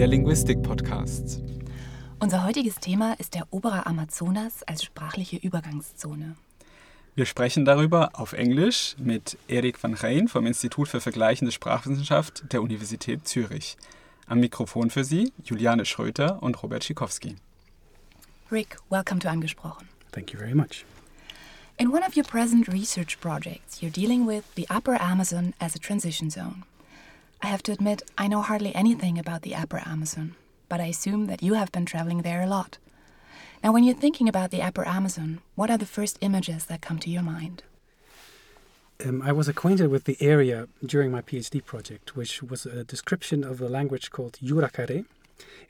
der Linguistik-Podcast. Unser heutiges Thema ist der obere Amazonas als sprachliche Übergangszone. Wir sprechen darüber auf Englisch mit Erik van Rijn vom Institut für Vergleichende Sprachwissenschaft der Universität Zürich. Am Mikrofon für Sie Juliane Schröter und Robert Schikowski. Rick, welcome to Angesprochen. Thank you very much. In one of your present research projects, you're dealing with the Upper Amazon as a transition zone. I have to admit, I know hardly anything about the Upper Amazon, but I assume that you have been traveling there a lot. Now, when you're thinking about the Upper Amazon, what are the first images that come to your mind? Um, I was acquainted with the area during my PhD project, which was a description of a language called Yuracare.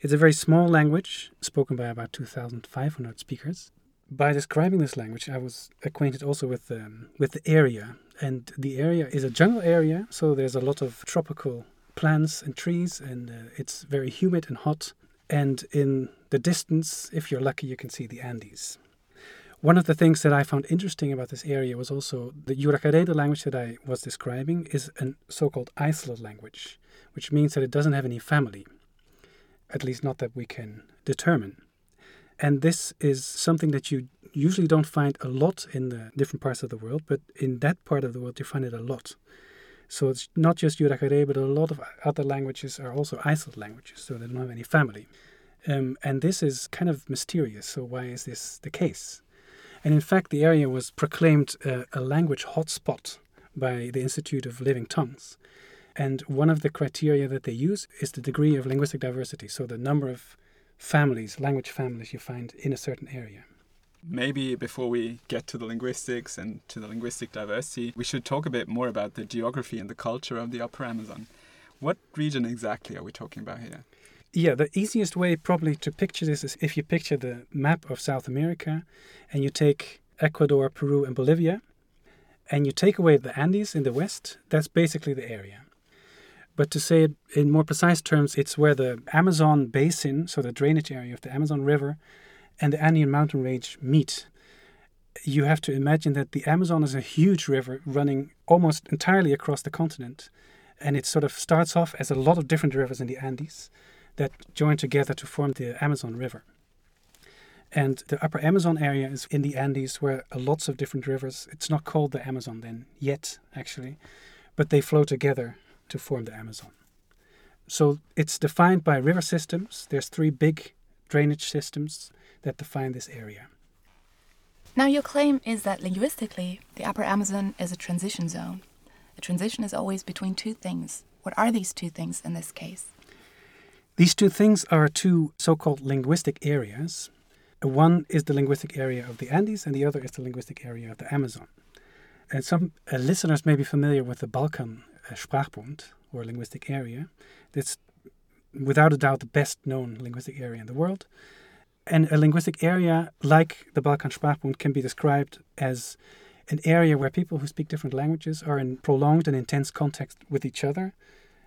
It's a very small language spoken by about 2,500 speakers. By describing this language, I was acquainted also with um, with the area, and the area is a jungle area, so there's a lot of tropical plants and trees, and uh, it's very humid and hot. And in the distance, if you're lucky, you can see the Andes. One of the things that I found interesting about this area was also the Yuracaredo language that I was describing is a so-called isolate language, which means that it doesn't have any family, at least not that we can determine. And this is something that you usually don't find a lot in the different parts of the world, but in that part of the world you find it a lot. So it's not just Yuracare, but a lot of other languages are also isolated languages, so they don't have any family. Um, and this is kind of mysterious. So why is this the case? And in fact, the area was proclaimed a language hotspot by the Institute of Living Tongues. And one of the criteria that they use is the degree of linguistic diversity, so the number of families, language families you find in a certain area. Maybe before we get to the linguistics and to the linguistic diversity, we should talk a bit more about the geography and the culture of the Upper Amazon. What region exactly are we talking about here? Yeah, the easiest way probably to picture this is if you picture the map of South America and you take Ecuador, Peru, and Bolivia, and you take away the Andes in the west, that's basically the area. But to say it in more precise terms, it's where the Amazon basin, so the drainage area of the Amazon River, and the Andean mountain range meet. You have to imagine that the Amazon is a huge river running almost entirely across the continent. And it sort of starts off as a lot of different rivers in the Andes that join together to form the Amazon River. And the upper Amazon area is in the Andes where lots of different rivers, it's not called the Amazon then yet, actually, but they flow together to form the Amazon. So it's defined by river systems. There's three big drainage systems that define this area. Now, your claim is that linguistically, the Upper Amazon is a transition zone. A transition is always between two things. What are these two things in this case? These two things are two so called linguistic areas. One is the linguistic area of the Andes, and the other is the linguistic area of the Amazon. And some uh, listeners may be familiar with the Balkan Eh, Sprachbund, or linguistic area. That's without a doubt the best known linguistic area in the world. And a linguistic area like the Balkan Sprachbund can be described as an area where people who speak different languages are in prolonged and intense contact with each other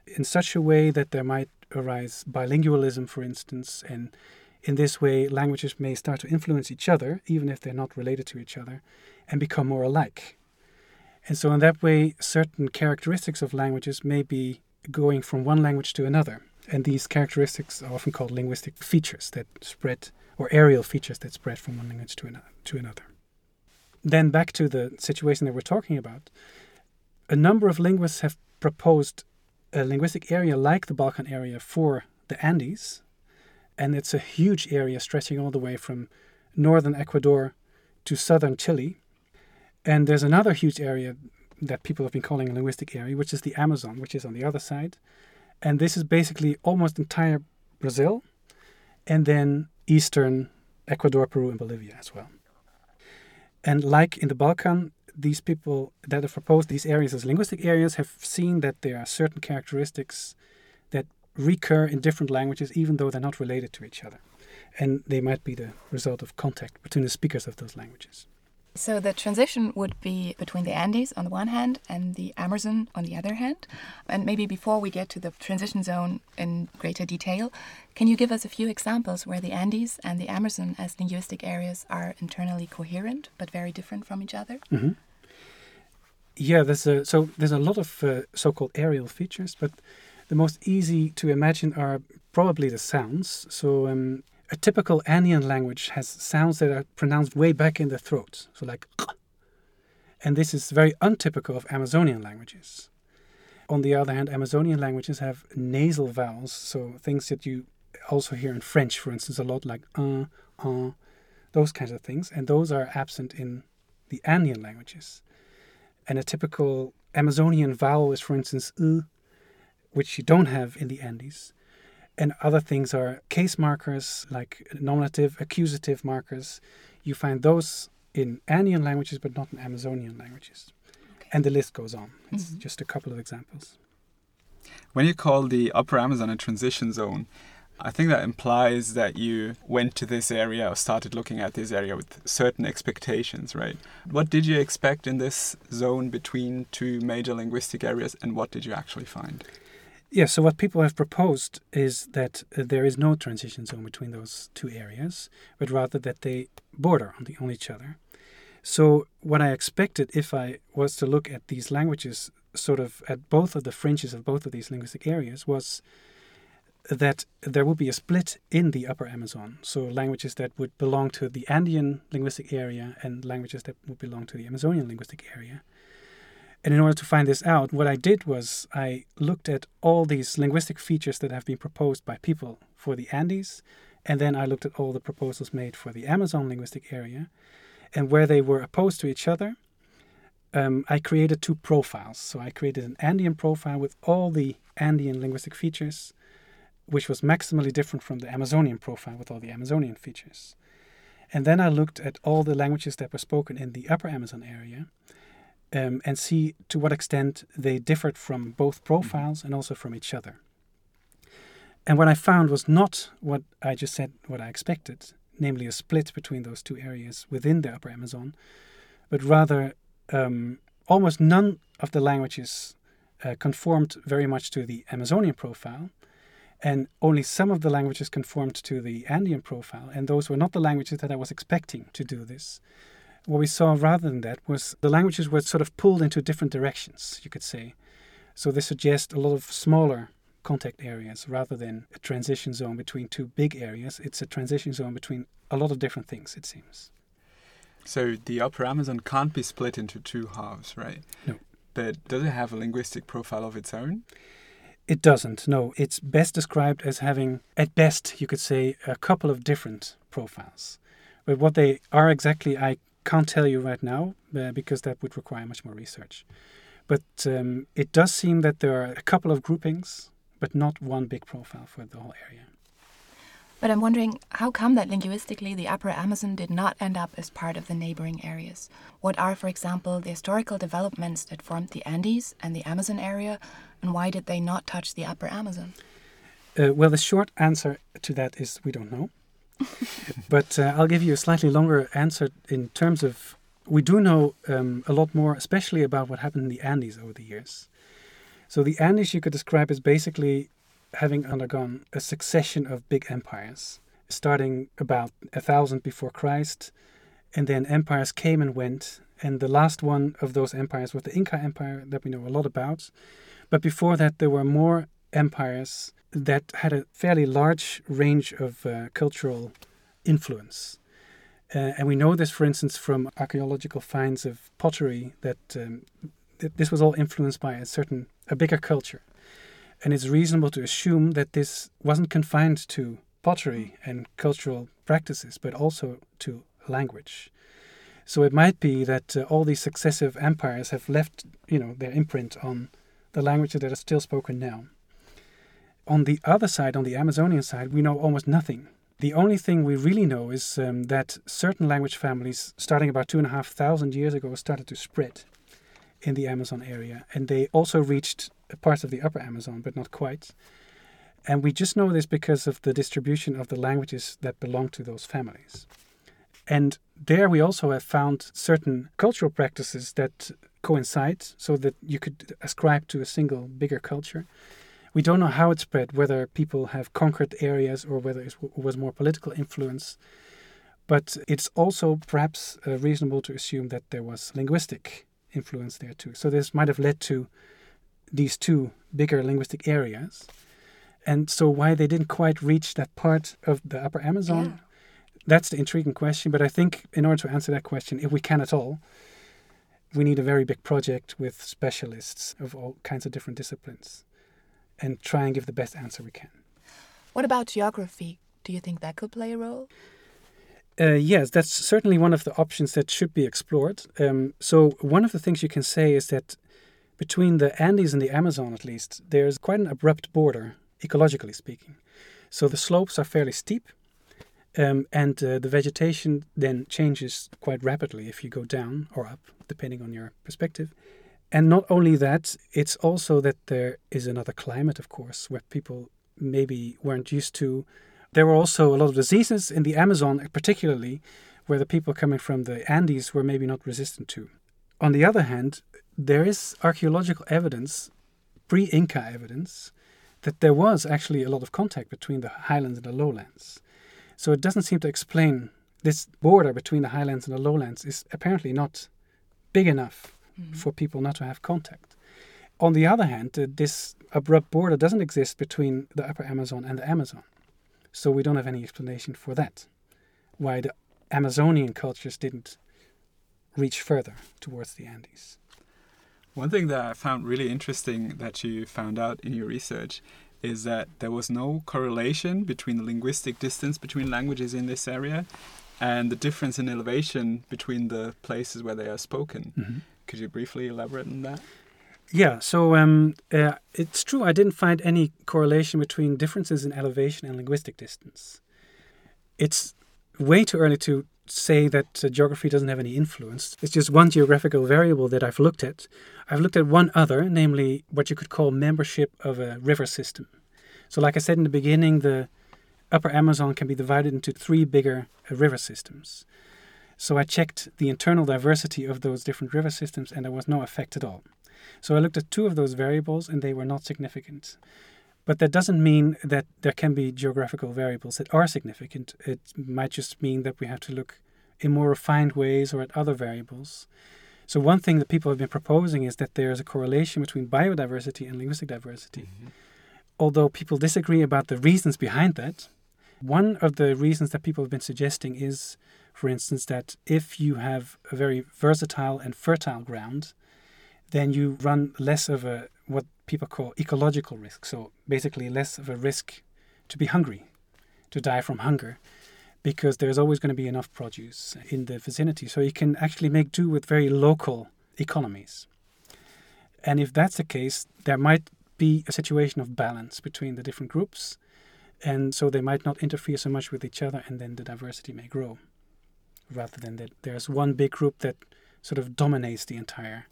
in such a way that there might arise bilingualism, for instance, and in this way, languages may start to influence each other, even if they're not related to each other, and become more alike. And so, in that way, certain characteristics of languages may be going from one language to another. And these characteristics are often called linguistic features that spread, or areal features that spread from one language to, another, to another. Then, back to the situation that we're talking about, a number of linguists have proposed a linguistic area like the Balkan area for the Andes. And it's a huge area stretching all the way from northern Ecuador to southern Chile. And there's another huge area that people have been calling a linguistic area, which is the Amazon, which is on the other side. And this is basically almost entire Brazil and then eastern Ecuador, Peru, and Bolivia as well. And like in the Balkan, these people that have proposed these areas as linguistic areas have seen that there are certain characteristics that recur in different languages, even though they're not related to each other. And they might be the result of contact between the speakers of those languages. So the transition would be between the Andes on the one hand and the Amazon on the other hand. And maybe before we get to the transition zone in greater detail, can you give us a few examples where the Andes and the Amazon as linguistic areas are internally coherent but very different from each other? Mm -hmm. Yeah, there's a, so there's a lot of uh, so-called areal features, but The most easy to imagine are probably the sounds. So um, a typical Andean language has sounds that are pronounced way back in the throat, so like. And this is very untypical of Amazonian languages. On the other hand, Amazonian languages have nasal vowels, so things that you also hear in French, for instance, a lot like un, un, those kinds of things, and those are absent in the Andean languages. And a typical Amazonian vowel is, for instance, u, which you don't have in the Andes. And other things are case markers like nominative, accusative markers. You find those in Andean languages, but not in Amazonian languages. Okay. And the list goes on. It's mm-hmm. just a couple of examples. When you call the Upper Amazon a transition zone, I think that implies that you went to this area or started looking at this area with certain expectations, right? What did you expect in this zone between two major linguistic areas and what did you actually find? Yeah, so what people have proposed is that uh, there is no transition zone between those two areas, but rather that they border on, the, on each other. So, what I expected if I was to look at these languages, sort of at both of the fringes of both of these linguistic areas, was that there would be a split in the upper Amazon. So languages that would belong to the Andean linguistic area and languages that would belong to the Amazonian linguistic area. And in order to find this out, what I did was I looked at all these linguistic features that have been proposed by people for the Andes, and then I looked at all the proposals made for the Amazon linguistic area, and where they were opposed to each other. Um, I created two profiles. So I created an Andean profile with all the Andean linguistic features, which was maximally different from the Amazonian profile with all the Amazonian features. And then I looked at all the languages that were spoken in the upper Amazon area um, and see to what extent they differed from both profiles and also from each other. And what I found was not what I just said, what I expected, namely a split between those two areas within the upper Amazon, but rather um, almost none of the languages uh, conformed very much to the Amazonian profile, and only some of the languages conformed to the Andean profile, and those were not the languages that I was expecting to do this. What we saw rather than that was the languages were sort of pulled into different directions, you could say. So this suggests a lot of smaller contact areas rather than a transition zone between two big areas. It's a transition zone between a lot of different things, it seems. So the Upper Amazon can't be split into two halves, right? No. But does it have a linguistic profile of its own? It doesn't, no. It's best described as having, at best, you could say, a couple of different profiles. But what they are exactly, I can't tell you right now uh, because that would require much more research. But um, it does seem that there are a couple of groupings, but not one big profile for the whole area. But I'm wondering how come that linguistically the Upper Amazon did not end up as part of the neighboring areas? What are, for example, the historical developments that formed the Andes and the Amazon area, and why did they not touch the Upper Amazon? Uh, well, the short answer to that is we don't know. but uh, I'll give you a slightly longer answer in terms of we do know um, a lot more, especially about what happened in the Andes over the years. So the Andes you could describe as basically having undergone a succession of big empires, starting about a thousand before Christ, and then empires came and went. And the last one of those empires was the Inca Empire that we know a lot about. But before that, there were more empires that had a fairly large range of uh, cultural influence. Uh, and we know this, for instance, from archaeological finds of pottery that um, th- this was all influenced by a certain, a bigger culture. And it's reasonable to assume that this wasn't confined to pottery and cultural practices, but also to language. So it might be that uh, all these successive empires have left, you know, their imprint on the languages that are still spoken now. On the other side, on the Amazonian side, we know almost nothing. The only thing we really know is um, that certain language families, starting about two and a half thousand years ago, started to spread in the Amazon area, and they also reached parts of the upper Amazon, but not quite. And we just know this because of the distribution of the languages that belong to those families. And there we also have found certain cultural practices that coincide so that you could ascribe to a single bigger culture. We don't know how it spread, whether people have conquered areas or whether it was more political influence. But it's also perhaps uh, reasonable to assume that there was linguistic influence there too. So this might have led to these two bigger linguistic areas. And so, why they didn't quite reach that part of the upper Amazon, Yeah. that's the intriguing question. But I think, in order to answer that question, if we can at all, we need a very big project with specialists of all kinds of different disciplines and try and give the best answer we can. What about geography? Do you think that could play a role? Uh, yes, that's certainly one of the options that should be explored. Um, so, one of the things you can say is that between the Andes and the Amazon, at least, there's quite an abrupt border, ecologically speaking. So, the slopes are fairly steep, um, and uh, the vegetation then changes quite rapidly if you go down or up, depending on your perspective. And not only that, it's also that there is another climate, of course, where people maybe weren't used to there were also a lot of diseases in the Amazon, particularly where the people coming from the Andes were maybe not resistant to. On the other hand, there is archaeological evidence, pre Inca evidence, that there was actually a lot of contact between the highlands and the lowlands. So it doesn't seem to explain this border between the highlands and the lowlands is apparently not big enough for people not to have contact. On the other hand, uh, this abrupt border doesn't exist between the upper Amazon and the Amazon. So we don't have any explanation for that. Why the Amazonian cultures didn't reach further towards the Andes. One thing that I found really interesting that you found out in your research is that there was no correlation between the linguistic distance between languages in this area and the difference in elevation between the places where they are spoken. Could you briefly elaborate on that? Yeah, so um, uh, it's true. I didn't find any correlation between differences in elevation and linguistic distance. It's way too early to say that uh, geography doesn't have any influence. It's just one geographical variable that I've looked at. I've looked at one other, namely what you could call membership of a river system. So, like I said in the beginning, the upper Amazon can be divided into three bigger uh, river systems. So, I checked the internal diversity of those different river systems, and there was no effect at all. So I looked at two of those variables and they were not significant. But that doesn't mean that there can be geographical variables that are significant. It might just mean that we have to look in more refined ways or at other variables. So, one thing that people have been proposing is that there is a correlation between biodiversity and linguistic diversity. Mm-hmm. Although people disagree about the reasons behind that, one of the reasons that people have been suggesting is, for instance, that if you have a very versatile and fertile ground, then you run less of a what people call ecological risk. So basically, less of a risk to be hungry, to die from hunger, because there's always going to be enough produce in the vicinity. So you can actually make do with very local economies. And if that's the case, there might be a situation of balance between the different groups. And so they might not interfere so much with each other, and then the diversity may grow, rather than that there's one big group that sort of dominates the entire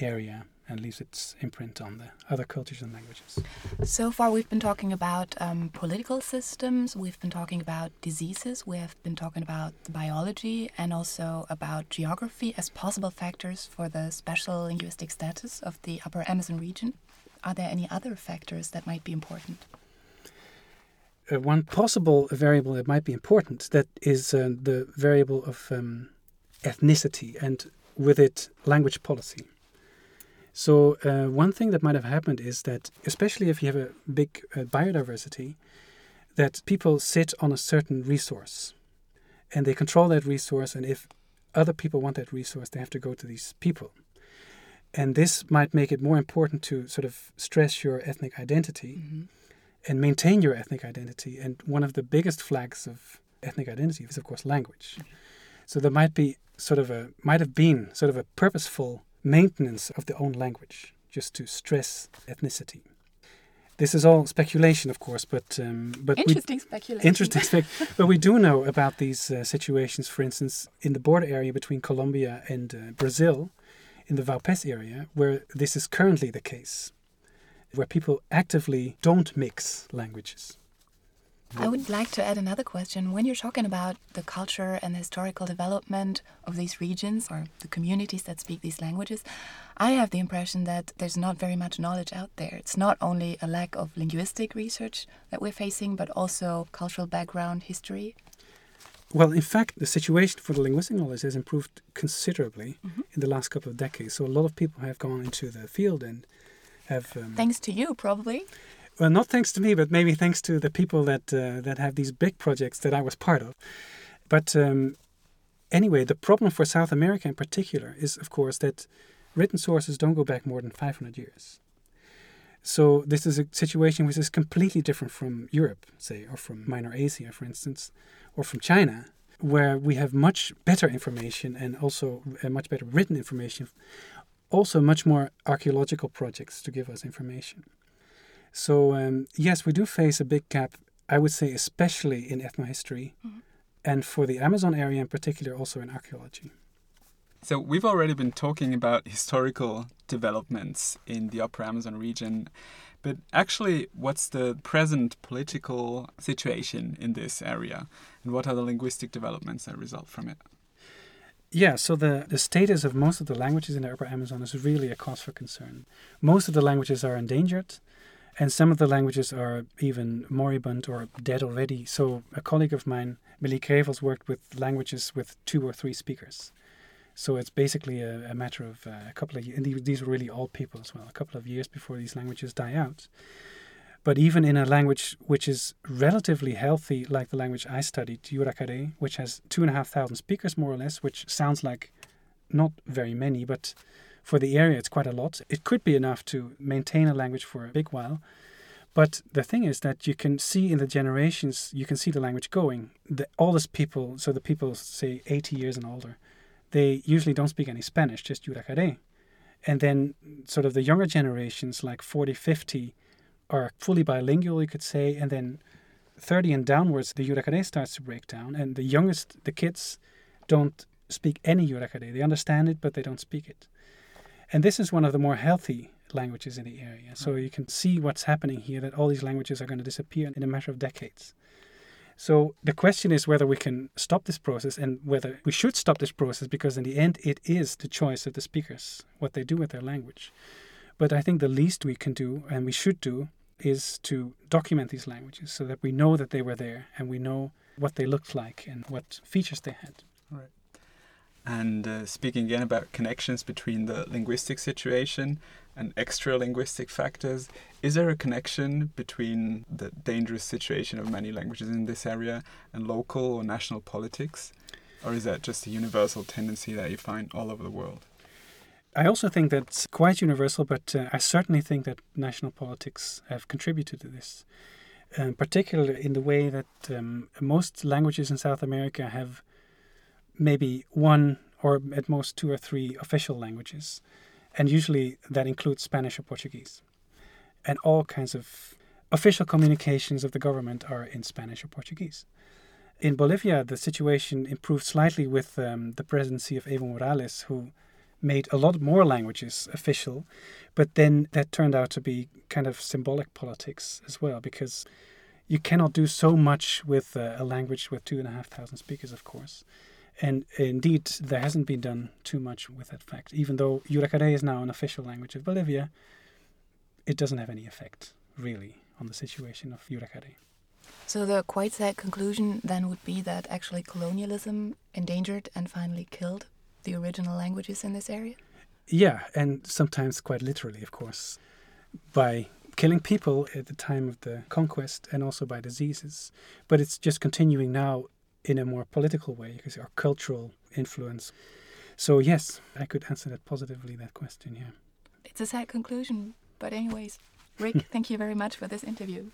area and leaves its imprint on the other cultures and languages. So far, we've been talking about um, political systems, we've been talking about diseases, we have been talking about biology, and also about geography as possible factors for the special linguistic status of the Upper Amazon region. Are there any other factors that might be important? Uh, one possible variable that might be important that is uh, the variable of um, ethnicity and with it language policy. So uh, one thing that might have happened is that, especially if you have a big uh, biodiversity, that people sit on a certain resource, and they control that resource. And if other people want that resource, they have to go to these people. And this might make it more important to sort of stress your ethnic identity and maintain your ethnic identity. And one of the biggest flags of ethnic identity is, of course, language. So there might be sort of a might have been sort of a purposeful maintenance of the own language, just to stress ethnicity. This is all speculation, of course, but um, but we, Interesting speculation. interesting spec. but we do know about these uh, situations. For instance, in the border area between Colombia and uh, Brazil, in the Vaupés area, where this is currently the case, where people actively don't mix languages. I would like to add another question. When you're talking about the culture and the historical development of these regions or the communities that speak these languages, I have the impression that there's not very much knowledge out there. It's not only a lack of linguistic research that we're facing, but also cultural background, history. Well, in fact, the situation for the linguistic knowledge has improved considerably mm-hmm. in the last couple of decades. So a lot of people have gone into the field and have. Um, Thanks to you, probably. well, not thanks to me, but maybe thanks to the people that uh, that have these big projects that I was part of. But um, anyway, the problem for South America in particular is, of course, that written sources don't go back more than 500 years. So this is a situation which is completely different from Europe, say, or from Minor Asia, for instance, or from China, where we have much better information and also uh, much better written information, also much more archaeological projects to give us information. So um, yes, we do face a big gap. I would say, especially in ethnohistory, Mhm. and for the Amazon area in particular, also in archaeology. So we've already been talking about historical developments in the Upper Amazon region, but actually, what's the present political situation in this area, and what are the linguistic developments that result from it? Yeah, so the, the status of most of the languages in the Upper Amazon is really a cause for concern. Most of the languages are endangered, and some of the languages are even moribund or dead already. So, a colleague of mine, Mily Crevels, worked with languages with two or three speakers. So, it's basically a, a matter of uh, a couple of years, and these- were really old people as well, a couple of years before these languages die out. But even in a language which is relatively healthy, like the language I studied, Yuracare, which has two and a half thousand speakers more or less, which sounds like not very many, but for the area it's quite a lot. It could be enough to maintain a language for a big while. But the thing is that you can see in the generations, you can see the language going. The oldest people, so the people say 80 years and older, they usually don't speak any Spanish, just Yuracare. And then sort of the younger generations, like 40, 50, are fully bilingual, you could say, and then 30 and downwards, the Yuracare starts to break down, and the youngest, the kids, don't speak any Yuracare. They understand it, but they don't speak it. And this is one of the more healthy languages in the area. So mm. you can see what's happening here, that all these languages are going to disappear in a matter of decades. So the question is whether we can stop this process and whether we should stop this process because in the end it is the choice of the speakers what they do with their language. But I think the least we can do and we should do is to document these languages so that we know that they were there and we know what they looked like and what features they had. Right. And uh, speaking again about connections between the linguistic situation and extra linguistic factors, is there a connection between the dangerous situation of many languages in this area and local or national politics? Or is that just a universal tendency that you find all over the world? I also think that's quite universal, but uh, I certainly think that national politics have contributed to this, um, particularly in the way that um, most languages in South America have maybe one or at most two or three official languages, and usually that includes Spanish or Portuguese. And all kinds of official communications of the government are in Spanish or Portuguese. In Bolivia, the situation improved slightly with um, the presidency of Evo Morales, who made a lot more languages official, but then that turned out to be kind of symbolic politics as well, because you cannot do so much with uh, a language with two and a half thousand speakers, of course. And indeed, there hasn't been done too much with that fact. Even though Yuracare is now an official language of Bolivia, it doesn't have any effect, really, on the situation of Yuracare. So the quite sad conclusion then would be that actually colonialism endangered and finally killed the original languages in this area? Yeah, and sometimes quite literally, of course, by killing people at the time of the conquest and also by diseases. But it's just continuing now in a more political way because our cultural influence. So yes, I could answer that positively. That question, yeah. It's a sad conclusion, but anyways, Rik, thank you very much for this interview.